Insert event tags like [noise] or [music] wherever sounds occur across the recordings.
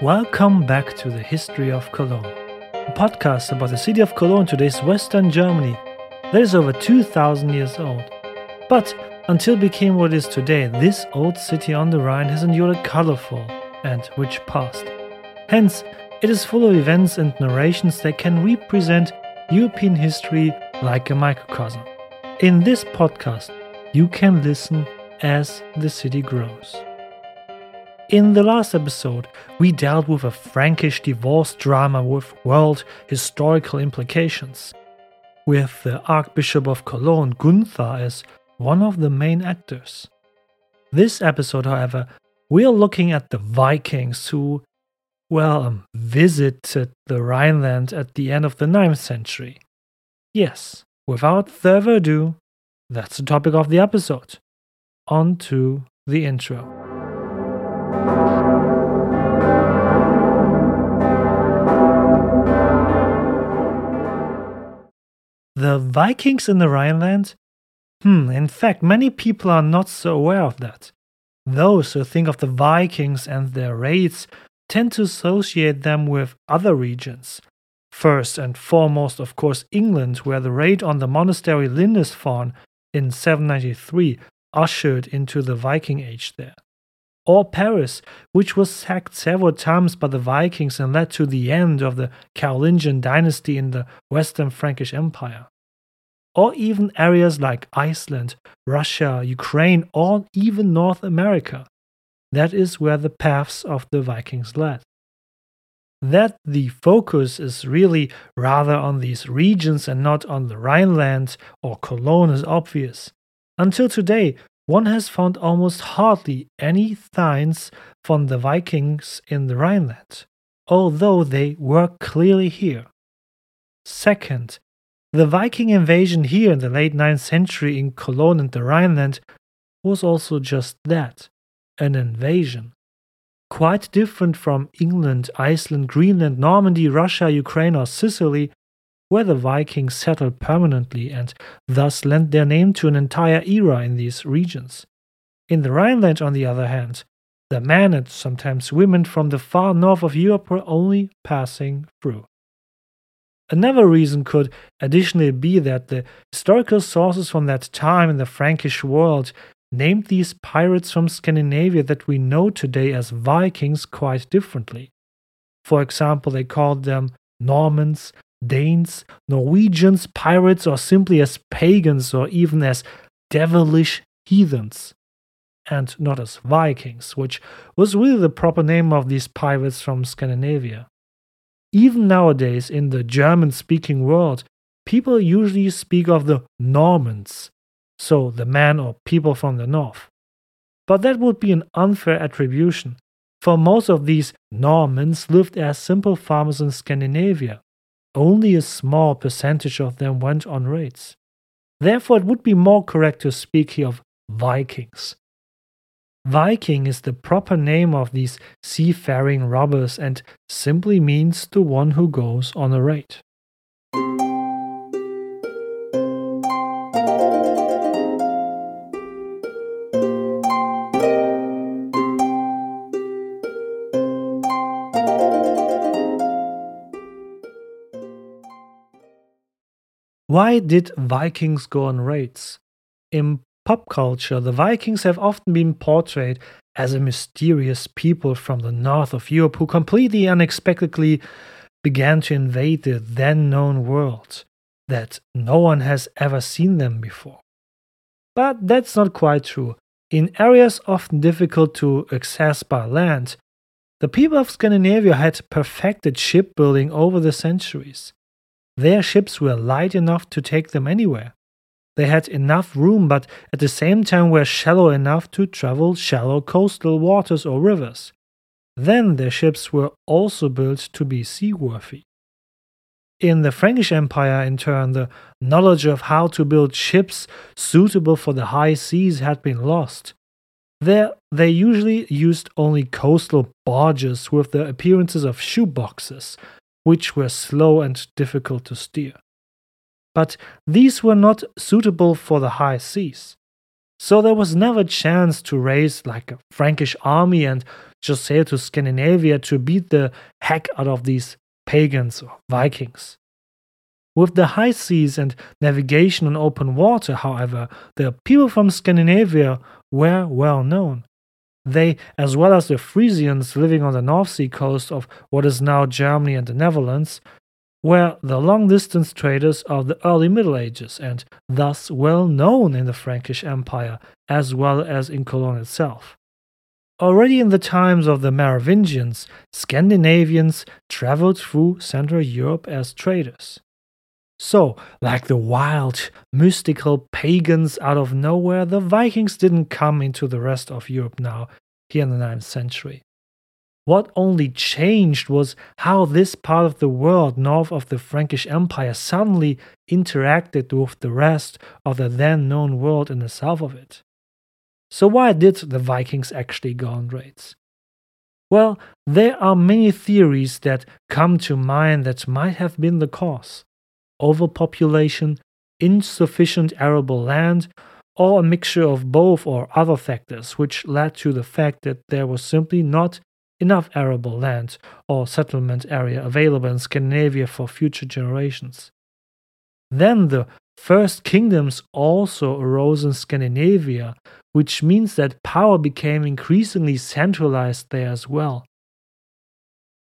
Welcome back to the History of Cologne, a podcast about the city of Cologne, today's Western Germany, that is over 2000 years old. But until it became what it is today, this old city on the Rhine has endured a colorful and rich past. Hence, it is full of events and narrations that can represent European history like a microcosm. In this podcast, you can listen as the city grows. In the last episode, we dealt with a Frankish divorce drama with world historical implications, with the Archbishop of Cologne, Gunther, as one of the main actors. This episode, however, we are looking at the Vikings who, well, um, visited the Rhineland at the end of the 9th century. Yes, without further ado, that's the topic of the episode. On to the intro. The Vikings in the Rhineland? Hmm, in fact, many people are not so aware of that. Those who think of the Vikings and their raids tend to associate them with other regions. First and foremost, of course, England, where the raid on the monastery Lindisfarne in 793 ushered into the Viking Age there or Paris, which was sacked several times by the Vikings and led to the end of the Carolingian dynasty in the Western Frankish Empire. Or even areas like Iceland, Russia, Ukraine, or even North America. That is where the paths of the Vikings led. That the focus is really rather on these regions and not on the Rhineland or Cologne is obvious. Until today, one has found almost hardly any signs from the Vikings in the Rhineland, although they were clearly here. Second, the Viking invasion here in the late 9th century in Cologne and the Rhineland was also just that an invasion. Quite different from England, Iceland, Greenland, Normandy, Russia, Ukraine, or Sicily, where the Vikings settled permanently and thus lent their name to an entire era in these regions. In the Rhineland, on the other hand, the men and sometimes women from the far north of Europe were only passing through. Another reason could additionally be that the historical sources from that time in the Frankish world named these pirates from Scandinavia that we know today as Vikings quite differently. For example, they called them Normans, Danes, Norwegians, pirates, or simply as pagans or even as devilish heathens, and not as Vikings, which was really the proper name of these pirates from Scandinavia. Even nowadays, in the German speaking world, people usually speak of the Normans, so the men or people from the north. But that would be an unfair attribution, for most of these Normans lived as simple farmers in Scandinavia, only a small percentage of them went on raids. Therefore, it would be more correct to speak here of Vikings. Viking is the proper name of these seafaring robbers and simply means the one who goes on a raid. Why did Vikings go on raids? In pop culture, the Vikings have often been portrayed as a mysterious people from the north of Europe who completely unexpectedly began to invade the then known world, that no one has ever seen them before. But that's not quite true. In areas often difficult to access by land, the people of Scandinavia had perfected shipbuilding over the centuries. Their ships were light enough to take them anywhere. They had enough room, but at the same time were shallow enough to travel shallow coastal waters or rivers. Then their ships were also built to be seaworthy. In the Frankish Empire, in turn, the knowledge of how to build ships suitable for the high seas had been lost. There, they usually used only coastal barges with the appearances of shoeboxes, which were slow and difficult to steer. But these were not suitable for the high seas. So there was never a chance to raise like a Frankish army and just sail to Scandinavia to beat the heck out of these pagans or Vikings. With the high seas and navigation on open water, however, the people from Scandinavia were well known. They, as well as the Frisians living on the North Sea coast of what is now Germany and the Netherlands, were the long distance traders of the early Middle Ages and thus well known in the Frankish Empire as well as in Cologne itself. Already in the times of the Merovingians, Scandinavians traveled through Central Europe as traders. So, like the wild, mystical pagans out of nowhere, the Vikings didn't come into the rest of Europe now, here in the 9th century. What only changed was how this part of the world north of the Frankish Empire suddenly interacted with the rest of the then known world in the south of it. So, why did the Vikings actually go on raids? Well, there are many theories that come to mind that might have been the cause overpopulation, insufficient arable land, or a mixture of both or other factors, which led to the fact that there was simply not enough arable land or settlement area available in Scandinavia for future generations. Then the first kingdoms also arose in Scandinavia, which means that power became increasingly centralized there as well.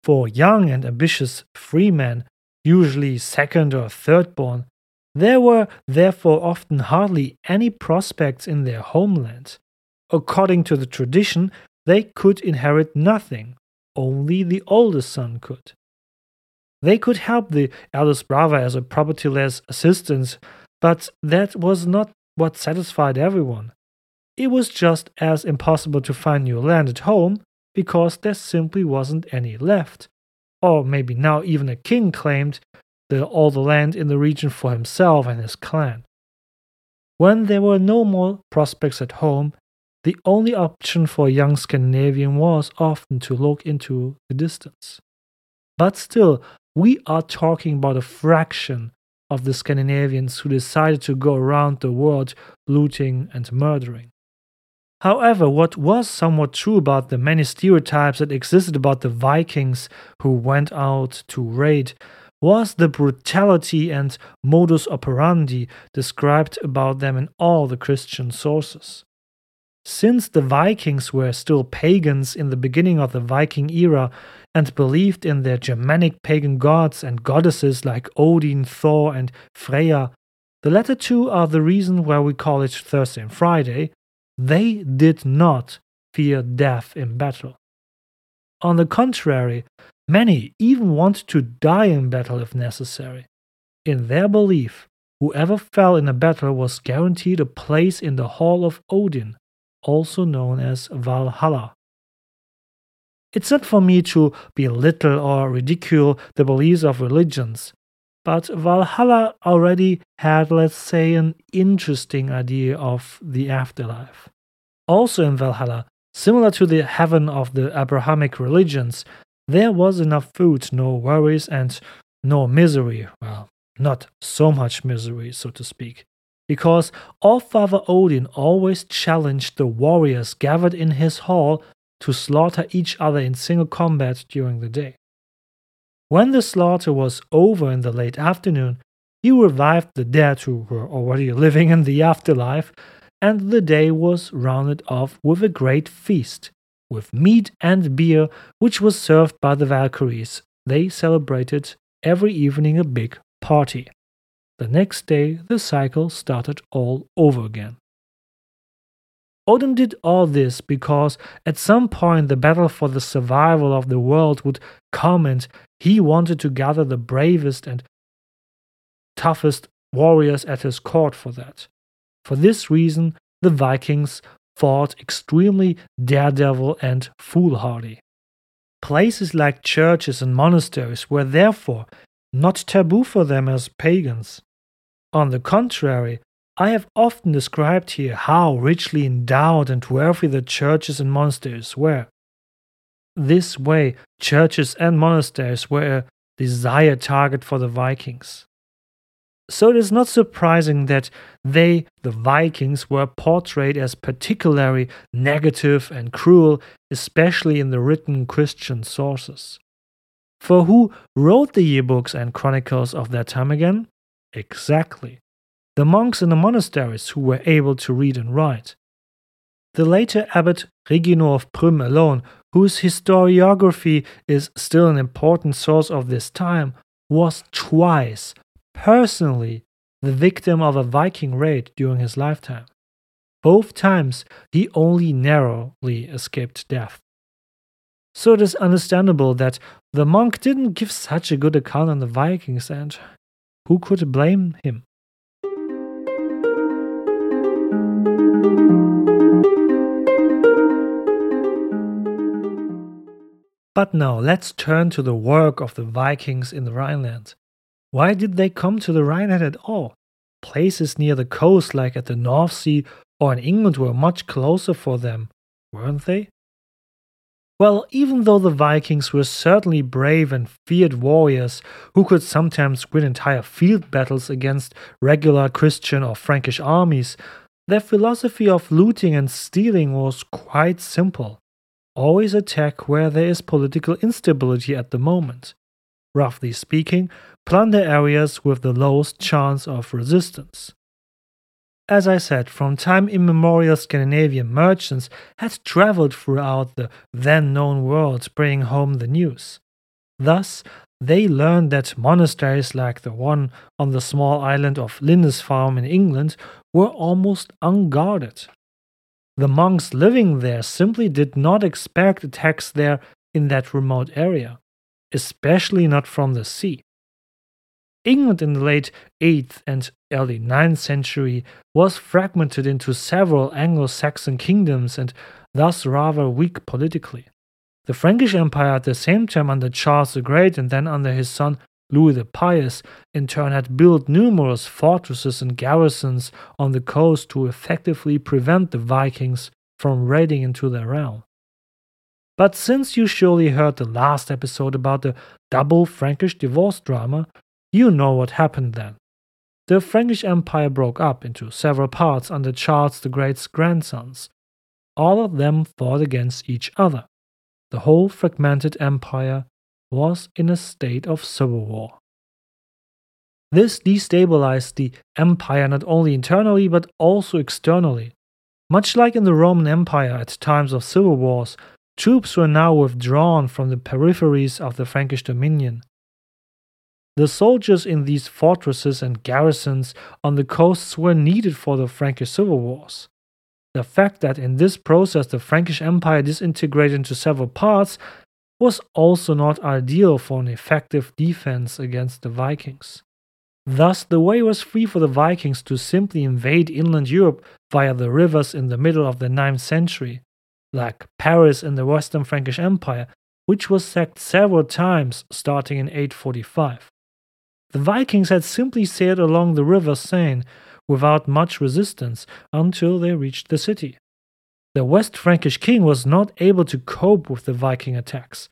For young and ambitious freemen, usually second or third born, there were therefore often hardly any prospects in their homeland. According to the tradition, they could inherit nothing, only the oldest son could. They could help the eldest brother as a propertyless assistant, but that was not what satisfied everyone. It was just as impossible to find new land at home because there simply wasn't any left or maybe now even a king claimed the, all the land in the region for himself and his clan. When there were no more prospects at home, the only option for a young Scandinavian was often to look into the distance. But still, we are talking about a fraction of the Scandinavians who decided to go around the world looting and murdering. However, what was somewhat true about the many stereotypes that existed about the Vikings who went out to raid was the brutality and modus operandi described about them in all the Christian sources. Since the Vikings were still pagans in the beginning of the Viking era and believed in their Germanic pagan gods and goddesses like Odin, Thor, and Freya, the latter two are the reason why we call it Thursday and Friday, they did not fear death in battle. On the contrary, many even want to die in battle if necessary. In their belief, whoever fell in a battle was guaranteed a place in the Hall of Odin, also known as Valhalla. It's not for me to belittle or ridicule the beliefs of religions, but Valhalla already had, let's say, an interesting idea of the afterlife. Also in Valhalla, similar to the heaven of the Abrahamic religions, there was enough food, no worries, and no misery. Well, not so much misery, so to speak. Because All Father Odin always challenged the warriors gathered in his hall to slaughter each other in single combat during the day. When the slaughter was over in the late afternoon, he revived the dead who were already [laughs] living in the afterlife, and the day was rounded off with a great feast, with meat and beer, which was served by the Valkyries. They celebrated every evening a big party. The next day, the cycle started all over again. Odin did all this because at some point the battle for the survival of the world would come and he wanted to gather the bravest and toughest warriors at his court for that. For this reason, the Vikings fought extremely daredevil and foolhardy. Places like churches and monasteries were therefore not taboo for them as pagans. On the contrary, I have often described here how richly endowed and wealthy the churches and monasteries were. This way, churches and monasteries were a desired target for the Vikings. So it is not surprising that they, the Vikings, were portrayed as particularly negative and cruel, especially in the written Christian sources. For who wrote the yearbooks and chronicles of their time again? Exactly. The monks in the monasteries who were able to read and write. The later abbot Regino of Prüm alone, whose historiography is still an important source of this time, was twice personally the victim of a Viking raid during his lifetime. Both times he only narrowly escaped death. So it is understandable that the monk didn't give such a good account on the Vikings, and who could blame him? But now let's turn to the work of the Vikings in the Rhineland. Why did they come to the Rhineland at all? Places near the coast, like at the North Sea or in England, were much closer for them, weren't they? Well, even though the Vikings were certainly brave and feared warriors who could sometimes win entire field battles against regular Christian or Frankish armies, their philosophy of looting and stealing was quite simple. Always attack where there is political instability at the moment. Roughly speaking, plunder areas with the lowest chance of resistance. As I said, from time immemorial, Scandinavian merchants had traveled throughout the then known world bringing home the news. Thus, they learned that monasteries like the one on the small island of Lindisfarne in England were almost unguarded. The monks living there simply did not expect attacks there in that remote area, especially not from the sea. England in the late 8th and early 9th century was fragmented into several Anglo Saxon kingdoms and thus rather weak politically. The Frankish Empire, at the same time under Charles the Great and then under his son Louis the Pious, in turn had built numerous fortresses and garrisons on the coast to effectively prevent the Vikings from raiding into their realm. But since you surely heard the last episode about the double Frankish divorce drama, you know what happened then. The Frankish Empire broke up into several parts under Charles the Great's grandsons. All of them fought against each other. The whole fragmented empire was in a state of civil war. This destabilized the empire not only internally but also externally. Much like in the Roman Empire at times of civil wars, troops were now withdrawn from the peripheries of the Frankish dominion. The soldiers in these fortresses and garrisons on the coasts were needed for the Frankish civil wars. The fact that in this process the Frankish Empire disintegrated into several parts was also not ideal for an effective defense against the Vikings. Thus, the way was free for the Vikings to simply invade inland Europe via the rivers in the middle of the 9th century, like Paris in the Western Frankish Empire, which was sacked several times starting in 845. The Vikings had simply sailed along the river Seine without much resistance until they reached the city. The West Frankish king was not able to cope with the Viking attacks.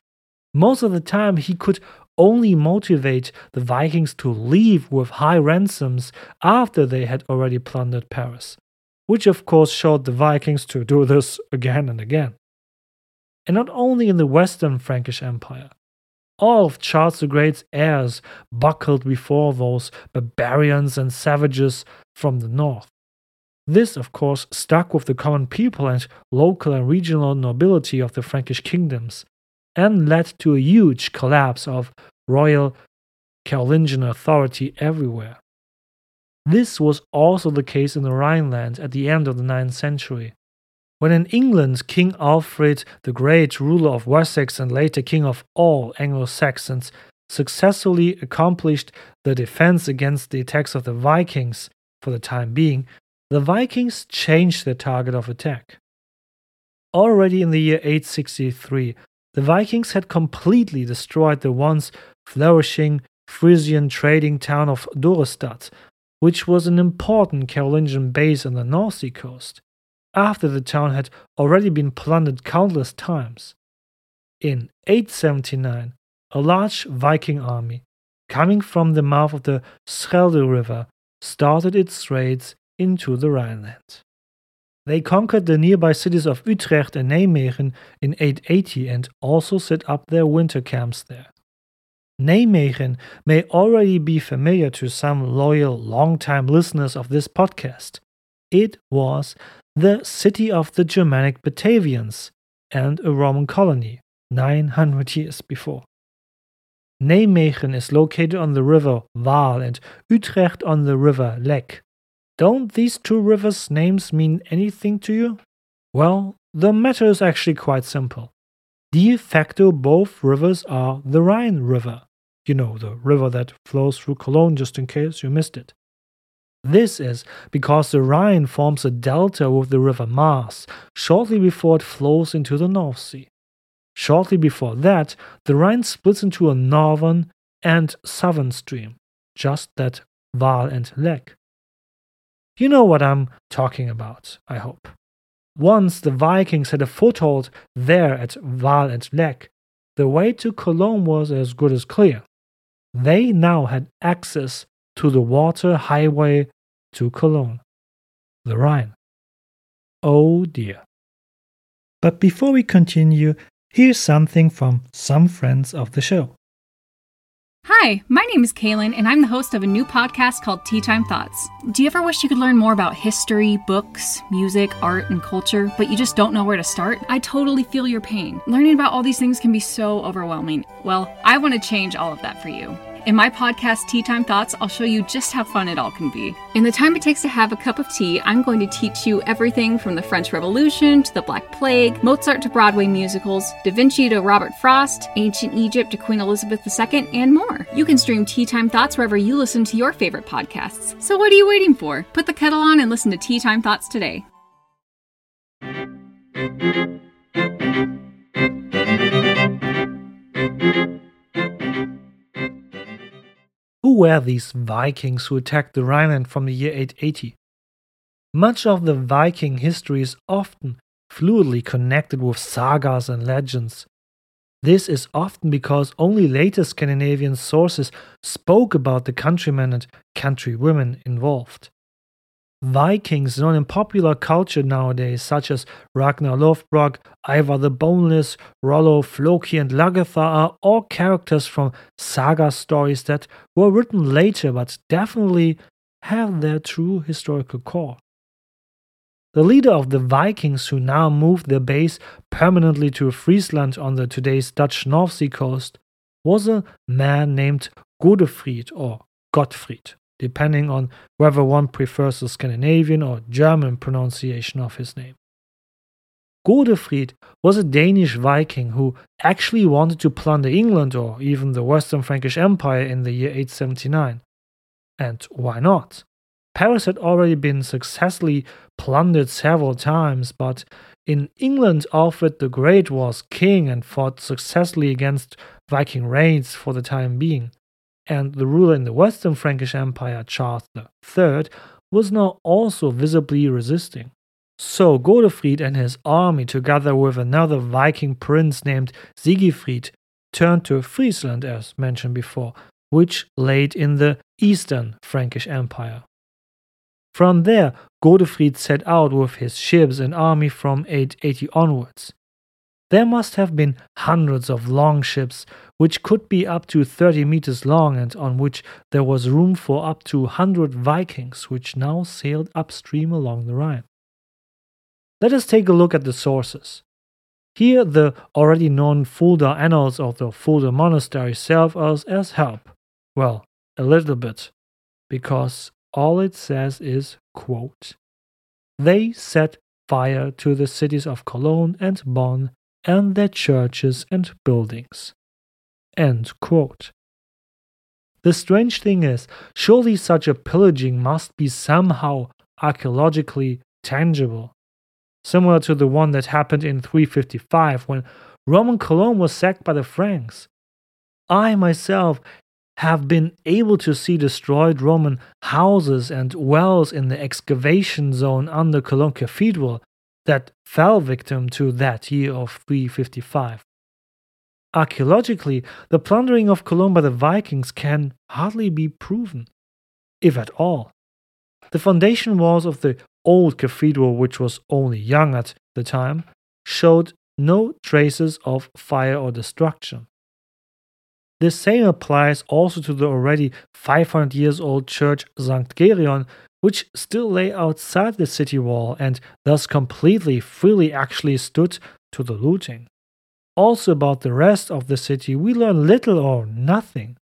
Most of the time, he could only motivate the Vikings to leave with high ransoms after they had already plundered Paris, which of course showed the Vikings to do this again and again. And not only in the Western Frankish Empire, all of Charles the Great's heirs buckled before those barbarians and savages from the north. This, of course, stuck with the common people and local and regional nobility of the Frankish kingdoms, and led to a huge collapse of royal Carolingian authority everywhere. This was also the case in the Rhineland at the end of the 9th century. When in England King Alfred the Great, ruler of Wessex and later king of all Anglo Saxons, successfully accomplished the defense against the attacks of the Vikings for the time being, the Vikings changed their target of attack. Already in the year 863, the Vikings had completely destroyed the once flourishing Frisian trading town of Dorestad, which was an important Carolingian base on the North Sea coast after the town had already been plundered countless times. In 879, a large Viking army, coming from the mouth of the Schelde River, started its raids into the Rhineland. They conquered the nearby cities of Utrecht and Nijmegen in 880 and also set up their winter camps there. Nijmegen may already be familiar to some loyal, long-time listeners of this podcast. It was the city of the Germanic Batavians and a Roman colony 900 years before. Nijmegen is located on the river Waal and Utrecht on the river Lek. Don't these two rivers' names mean anything to you? Well, the matter is actually quite simple. De facto, both rivers are the Rhine River. You know, the river that flows through Cologne, just in case you missed it. This is because the Rhine forms a delta with the river Maas shortly before it flows into the North Sea. Shortly before that, the Rhine splits into a northern and southern stream, just that Waal and Lek. You know what I'm talking about, I hope. Once the Vikings had a foothold there at Waal and Lek, the way to Cologne was as good as clear. They now had access to the water highway to Cologne, the Rhine. Oh dear. But before we continue, here's something from some friends of the show. Hi, my name is Kaylin, and I'm the host of a new podcast called Tea Time Thoughts. Do you ever wish you could learn more about history, books, music, art, and culture, but you just don't know where to start? I totally feel your pain. Learning about all these things can be so overwhelming. Well, I want to change all of that for you. In my podcast, Tea Time Thoughts, I'll show you just how fun it all can be. In the time it takes to have a cup of tea, I'm going to teach you everything from the French Revolution to the Black Plague, Mozart to Broadway musicals, Da Vinci to Robert Frost, ancient Egypt to Queen Elizabeth II, and more. You can stream Tea Time Thoughts wherever you listen to your favorite podcasts. So what are you waiting for? Put the kettle on and listen to Tea Time Thoughts today. Who were these Vikings who attacked the Rhineland from the year 880? Much of the Viking history is often fluidly connected with sagas and legends. This is often because only later Scandinavian sources spoke about the countrymen and countrywomen involved. Vikings known in popular culture nowadays, such as Ragnar Lothbrok, Ivar the Boneless, Rollo, Floki, and Lagertha, are all characters from saga stories that were written later but definitely have their true historical core. The leader of the Vikings, who now moved their base permanently to Friesland on the today's Dutch North Sea coast, was a man named Godefried or Gottfried depending on whether one prefers the Scandinavian or German pronunciation of his name. Godefried was a Danish Viking who actually wanted to plunder England or even the Western Frankish Empire in the year 879. And why not? Paris had already been successfully plundered several times, but in England, Alfred the Great was king and fought successfully against Viking raids for the time being and the ruler in the Western Frankish Empire, Charles III, was now also visibly resisting. So Godefried and his army, together with another Viking prince named Sigifrid, turned to Friesland, as mentioned before, which laid in the Eastern Frankish Empire. From there, Godefried set out with his ships and army from 880 onwards. There must have been hundreds of long ships, which could be up to 30 meters long and on which there was room for up to 100 Vikings, which now sailed upstream along the Rhine. Let us take a look at the sources. Here, the already known Fulda Annals of the Fulda Monastery serve us as help. Well, a little bit, because all it says is, quote, They set fire to the cities of Cologne and Bonn and their churches and buildings. The strange thing is, surely such a pillaging must be somehow archaeologically tangible, similar to the one that happened in 355 when Roman Cologne was sacked by the Franks. I myself have been able to see destroyed Roman houses and wells in the excavation zone under Cologne Cathedral that fell victim to that year of 355. archaeologically, the plundering of Cologne by the Vikings can hardly be proven, if at all. The foundation walls of the old cathedral, which was only young at the time, showed no traces of fire or destruction. The same applies also to the already 500 years old church St. Gereon, which still lay outside the city wall and thus completely freely actually stood to the looting. Also, about the rest of the city, we learn little or nothing.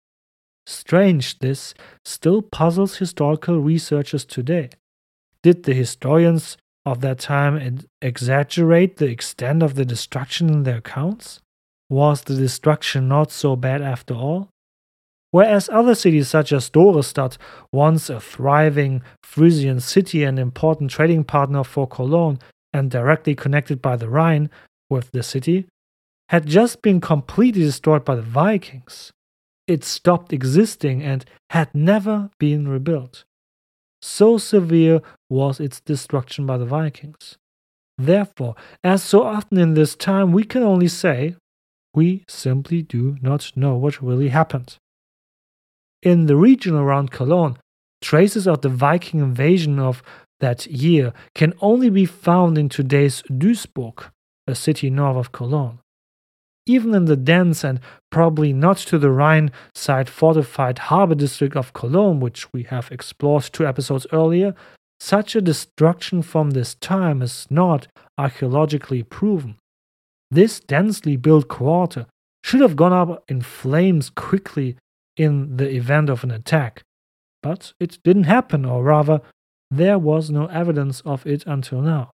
Strange, this still puzzles historical researchers today. Did the historians of that time exaggerate the extent of the destruction in their accounts? Was the destruction not so bad after all? Whereas other cities such as Dorestad, once a thriving Frisian city and important trading partner for Cologne and directly connected by the Rhine with the city, had just been completely destroyed by the Vikings. It stopped existing and had never been rebuilt. So severe was its destruction by the Vikings. Therefore, as so often in this time, we can only say, we simply do not know what really happened. In the region around Cologne, traces of the Viking invasion of that year can only be found in today's Duisburg, a city north of Cologne. Even in the dense and probably not to the Rhine side fortified harbor district of Cologne, which we have explored two episodes earlier, such a destruction from this time is not archaeologically proven. This densely built quarter should have gone up in flames quickly in the event of an attack. But it didn't happen, or rather, there was no evidence of it until now.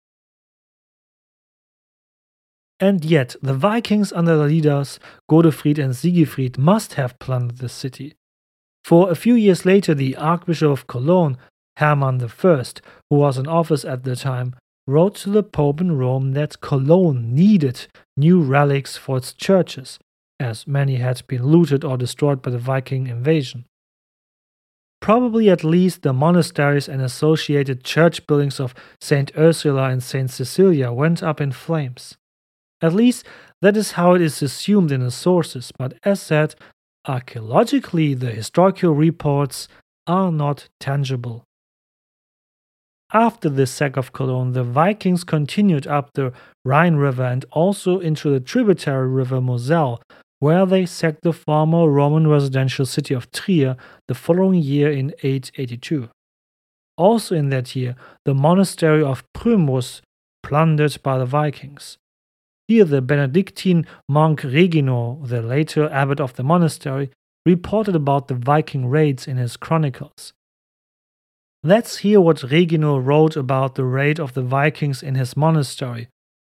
And yet, the Vikings under the leaders Godefried and Siegfried must have plundered the city. For a few years later, the Archbishop of Cologne, Hermann I, who was in office at the time, wrote to the Pope in Rome that Cologne needed new relics for its churches, as many had been looted or destroyed by the Viking invasion. Probably at least the monasteries and associated church buildings of St. Ursula and St. Cecilia went up in flames. At least that is how it is assumed in the sources, but as said, archaeologically the historical reports are not tangible. After the sack of Cologne, the Vikings continued up the Rhine River and also into the tributary river Moselle, where they sacked the former Roman residential city of Trier the following year in 882. Also in that year, the monastery of Prüm was plundered by the Vikings. Here, the Benedictine monk Regino, the later abbot of the monastery, reported about the Viking raids in his chronicles. Let's hear what Regino wrote about the raid of the Vikings in his monastery,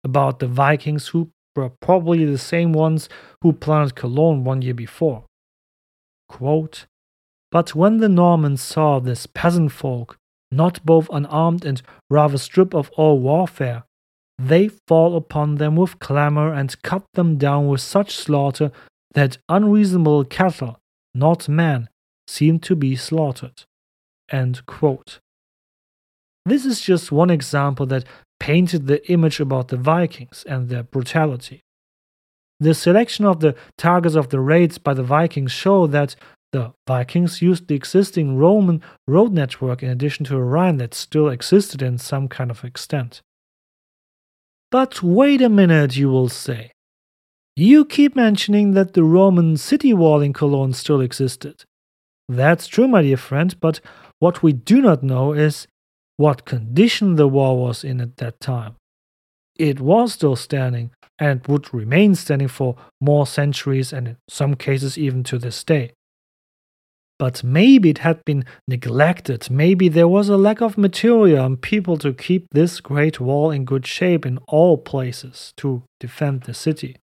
about the Vikings who were probably the same ones who plundered Cologne one year before. Quote, but when the Normans saw this peasant folk, not both unarmed and rather stripped of all warfare, they fall upon them with clamor and cut them down with such slaughter that unreasonable cattle, not men, seem to be slaughtered. This is just one example that painted the image about the Vikings and their brutality. The selection of the targets of the raids by the Vikings show that the Vikings used the existing Roman road network in addition to a Rhine that still existed in some kind of extent. But wait a minute, you will say. You keep mentioning that the Roman city wall in Cologne still existed. That's true, my dear friend, but what we do not know is what condition the wall was in at that time. It was still standing and would remain standing for more centuries and in some cases even to this day. But maybe it had been neglected, maybe there was a lack of material and people to keep this great wall in good shape in all places to defend the city.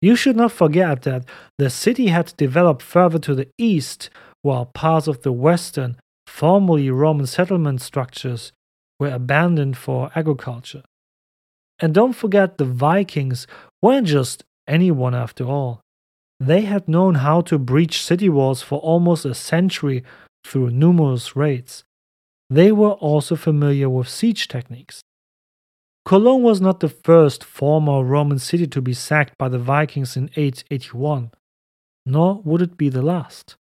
You should not forget that the city had developed further to the east, while parts of the western formerly Roman settlement structures were abandoned for agriculture. And don't forget, the Vikings weren't just anyone after all. They had known how to breach city walls for almost a century through numerous raids. They were also familiar with siege techniques. Cologne was not the first former Roman city to be sacked by the Vikings in 881, nor would it be the last.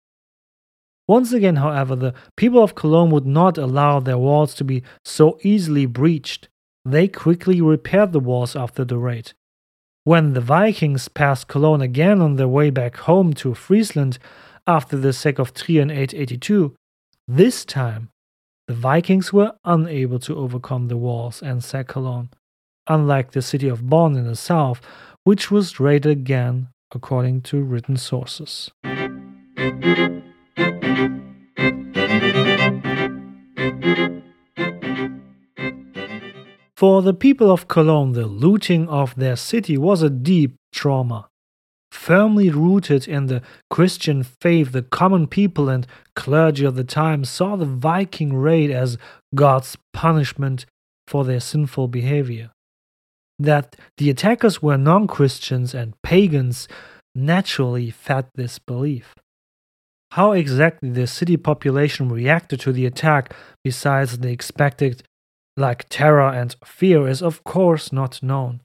Once again, however, the people of Cologne would not allow their walls to be so easily breached. They quickly repaired the walls after the raid. When the Vikings passed Cologne again on their way back home to Friesland after the sack of Trier in 882, this time the Vikings were unable to overcome the walls and sack Cologne, unlike the city of Bonn in the south, which was raided again according to written sources. For the people of Cologne, the looting of their city was a deep trauma. Firmly rooted in the Christian faith, the common people and clergy of the time saw the Viking raid as God's punishment for their sinful behavior. That the attackers were non Christians and pagans naturally fed this belief. How exactly the city population reacted to the attack, besides the expected like terror and fear, is of course not known.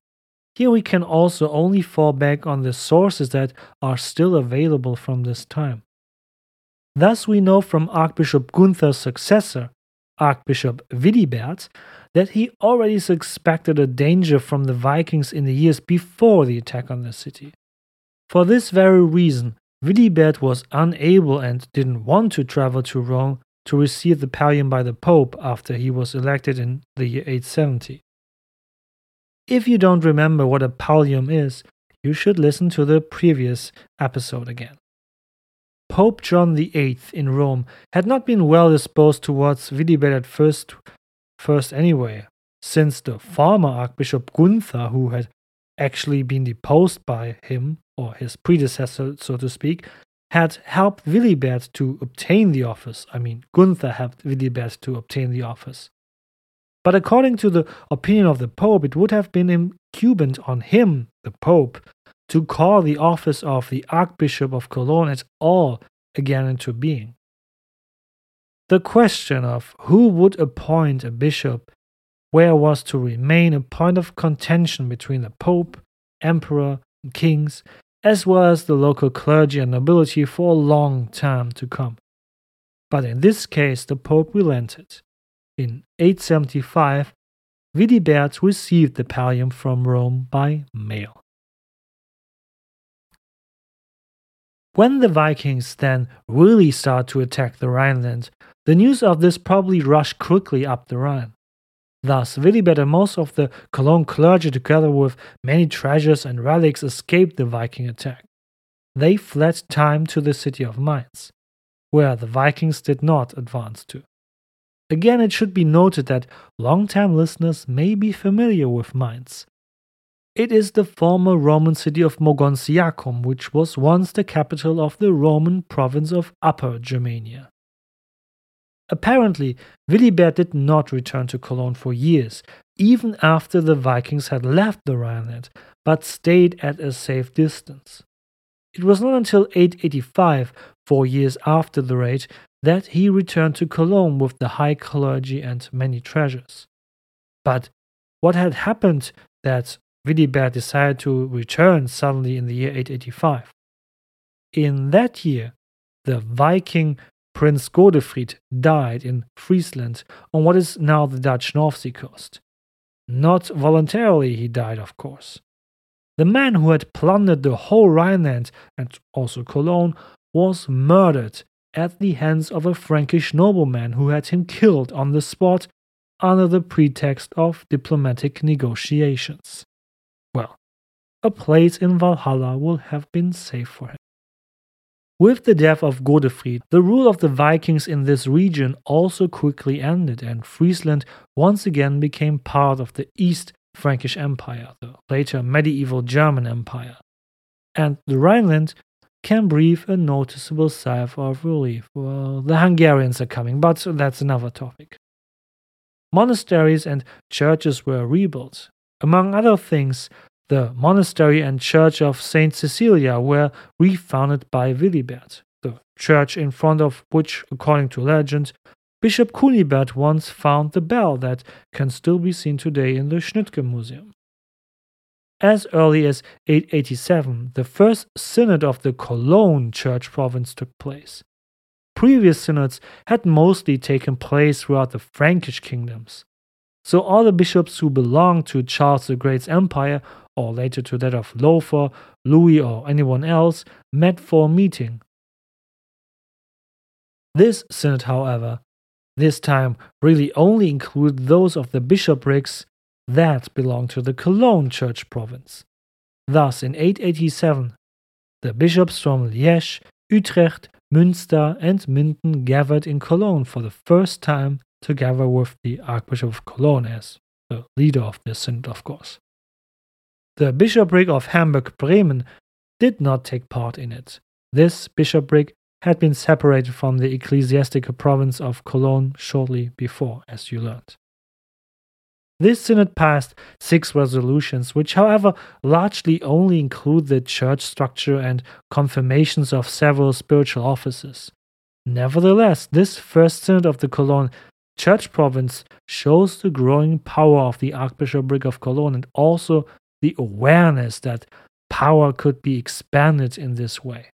Here we can also only fall back on the sources that are still available from this time. Thus, we know from Archbishop Gunther's successor, Archbishop Wilibert, that he already suspected a danger from the Vikings in the years before the attack on the city. For this very reason, Wilibert was unable and didn't want to travel to Rome to receive the pallium by the Pope after he was elected in the year 870. If you don't remember what a pallium is, you should listen to the previous episode again. Pope John VIII in Rome had not been well disposed towards Wilibert at first, first anyway, since the former Archbishop Gunther, who had actually been deposed by him, or his predecessor, so to speak, had helped Wilibert to obtain the office. I mean, Gunther helped Wilibert to obtain the office. But according to the opinion of the Pope, it would have been incumbent on him, the Pope, to call the office of the Archbishop of Cologne at all again into being. The question of who would appoint a bishop where was to remain a point of contention between the Pope, Emperor, and kings as well as the local clergy and nobility for a long time to come. But in this case, the Pope relented. In 875, Wilibert received the pallium from Rome by mail. When the Vikings then really start to attack the Rhineland, the news of this probably rushed quickly up the Rhine. Thus, Wilibert and most of the Cologne clergy, together with many treasures and relics, escaped the Viking attack. They fled time to the city of Mainz, where the Vikings did not advance to. Again, it should be noted that long-time listeners may be familiar with Mainz. It is the former Roman city of Mogontiacum, which was once the capital of the Roman province of Upper Germania. Apparently, Wilibert did not return to Cologne for years, even after the Vikings had left the Rhineland, but stayed at a safe distance. It was not until 885, four years after the raid, that he returned to Cologne with the high clergy and many treasures. But what had happened that Wilibert decided to return suddenly in the year 885? In that year, the Viking Prince Godefried died in Friesland on what is now the Dutch North Sea coast. Not voluntarily, he died, of course. The man who had plundered the whole Rhineland and also Cologne was murdered at the hands of a Frankish nobleman who had him killed on the spot under the pretext of diplomatic negotiations. Well, a place in Valhalla will have been safe for him. With the death of Godefried, the rule of the Vikings in this region also quickly ended, and Friesland once again became part of the East Frankish Empire, the later medieval German Empire. And the Rhineland can breathe a noticeable sigh of relief. Well, the Hungarians are coming, but that's another topic. Monasteries and churches were rebuilt. Among other things, the monastery and church of Saint Cecilia were refounded by Wilibert, the church in front of which, according to legend, Bishop Kunibert once found the bell that can still be seen today in the Schnütgen Museum. As early as 887, the first synod of the Cologne church province took place. Previous synods had mostly taken place throughout the Frankish kingdoms. So all the bishops who belonged to Charles the Great's empire, or later to that of Lothar, Louis, or anyone else, met for a meeting. This synod, however, this time really only included those of the bishoprics that belonged to the Cologne church province. Thus, in 887, the bishops from Liège, Utrecht, Münster, and Minden gathered in Cologne for the first time together with the Archbishop of Cologne as the leader of the synod, of course. The bishopric of Hamburg Bremen did not take part in it. This bishopric had been separated from the ecclesiastical province of Cologne shortly before, as you learned. This synod passed six resolutions, which, however, largely only include the church structure and confirmations of several spiritual offices. Nevertheless, this first synod of the Cologne church province shows the growing power of the Archbishopric of Cologne and also the awareness that power could be expanded in this way.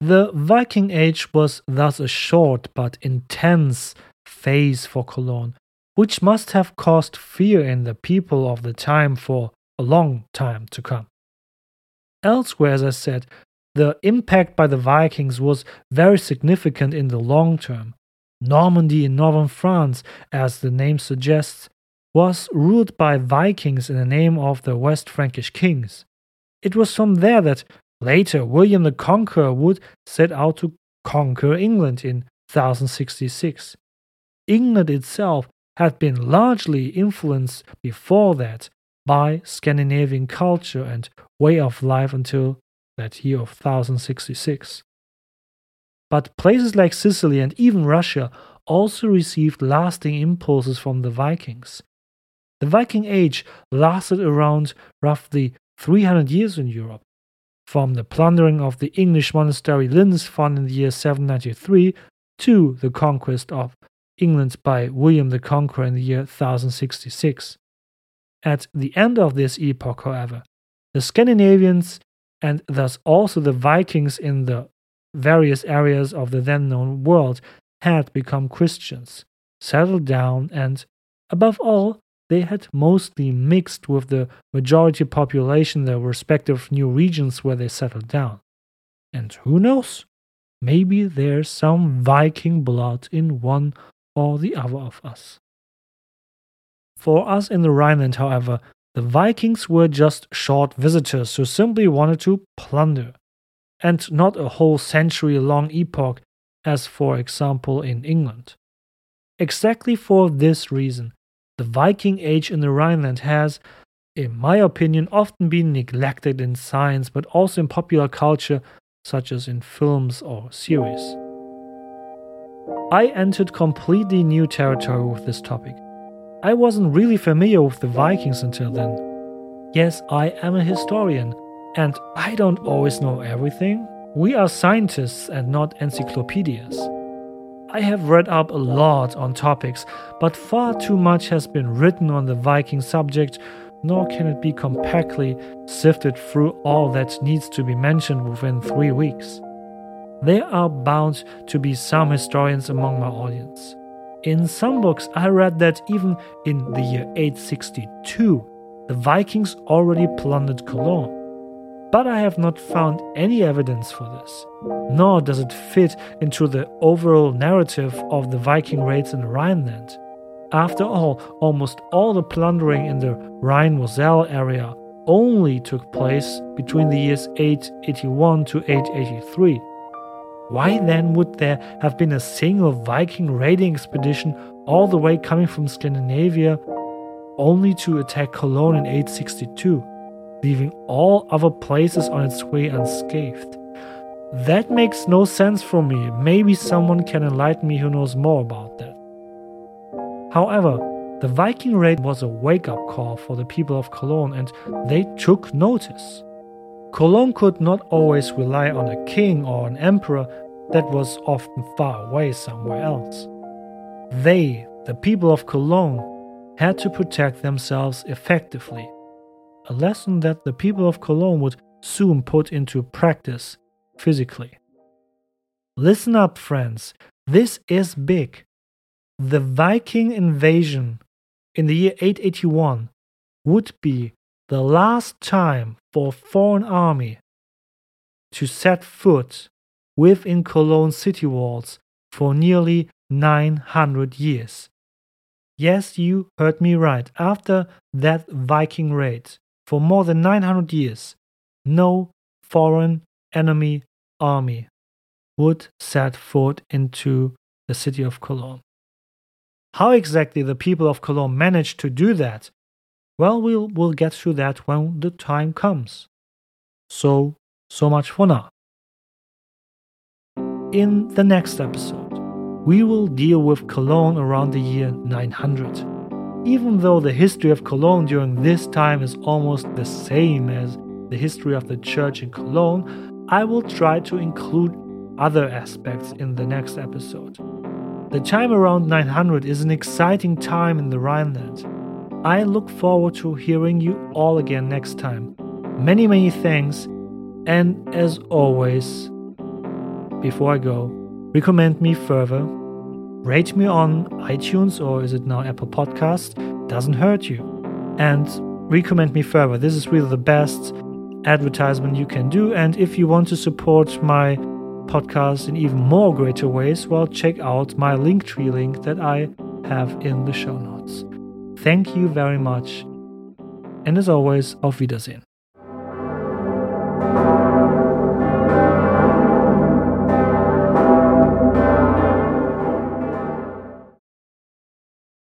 The Viking Age was thus a short but intense phase for Cologne, which must have caused fear in the people of the time for a long time to come. Elsewhere, as I said, the impact by the Vikings was very significant in the long term. Normandy in northern France, as the name suggests, was ruled by Vikings in the name of the West Frankish kings. It was from there that Later, William the Conqueror would set out to conquer England in 1066. England itself had been largely influenced before that by Scandinavian culture and way of life until that year of 1066. But places like Sicily and even Russia also received lasting impulses from the Vikings. The Viking Age lasted around roughly 300 years in Europe, from the plundering of the English monastery Lindisfarne in the year 793 to the conquest of England by William the Conqueror in the year 1066. At the end of this epoch, however, the Scandinavians and thus also the Vikings in the various areas of the then known world had become Christians, settled down, and, above all, they had mostly mixed with the majority population their respective new regions where they settled down. And who knows? Maybe there's some Viking blood in one or the other of us. For us in the Rhineland, however, the Vikings were just short visitors who simply wanted to plunder, and not a whole century long epoch, as for example in England. Exactly for this reason, the Viking Age in the Rhineland has, in my opinion, often been neglected in science but also in popular culture, such as in films or series. I entered completely new territory with this topic. I wasn't really familiar with the Vikings until then. Yes, I am a historian, and I don't always know everything. We are scientists and not encyclopedias. I have read up a lot on topics, but far too much has been written on the Viking subject, nor can it be compactly sifted through all that needs to be mentioned within three weeks. There are bound to be some historians among my audience. In some books, I read that even in the year 862, the Vikings already plundered Cologne but I have not found any evidence for this. Nor does it fit into the overall narrative of the Viking raids in Rhineland. After all, almost all the plundering in the Rhine Moselle area only took place between the years 881 to 883. Why then would there have been a single Viking raiding expedition all the way coming from Scandinavia only to attack Cologne in 862? leaving all other places on its way unscathed. That makes no sense for me. Maybe someone can enlighten me who knows more about that. However, the Viking raid was a wake up call for the people of Cologne and they took notice. Cologne could not always rely on a king or an emperor that was often far away somewhere else. They, the people of Cologne, had to protect themselves effectively, a lesson that the people of Cologne would soon put into practice physically. Listen up, friends, this is big. The Viking invasion in the year 881 would be the last time for a foreign army to set foot within Cologne city walls for nearly 900 years. Yes, you heard me right. After that Viking raid, for more than 900 years, no foreign enemy army would set foot into the city of Cologne. How exactly the people of Cologne managed to do that, well, we'll, we'll get to that when the time comes. So, so much for now. In the next episode, we will deal with Cologne around the year 900. Even though the history of Cologne during this time is almost the same as the history of the church in Cologne, I will try to include other aspects in the next episode. The time around 900 is an exciting time in the Rhineland. I look forward to hearing you all again next time. Many, many thanks, and as always, before I go, recommend me further, rate me on iTunes or is it now Apple Podcast? Doesn't hurt you. And recommend me further. This is really the best advertisement you can do. And if you want to support my podcast in even more greater ways, well, check out my Linktree link that I have in the show notes. Thank you very much. And as always, auf Wiedersehen.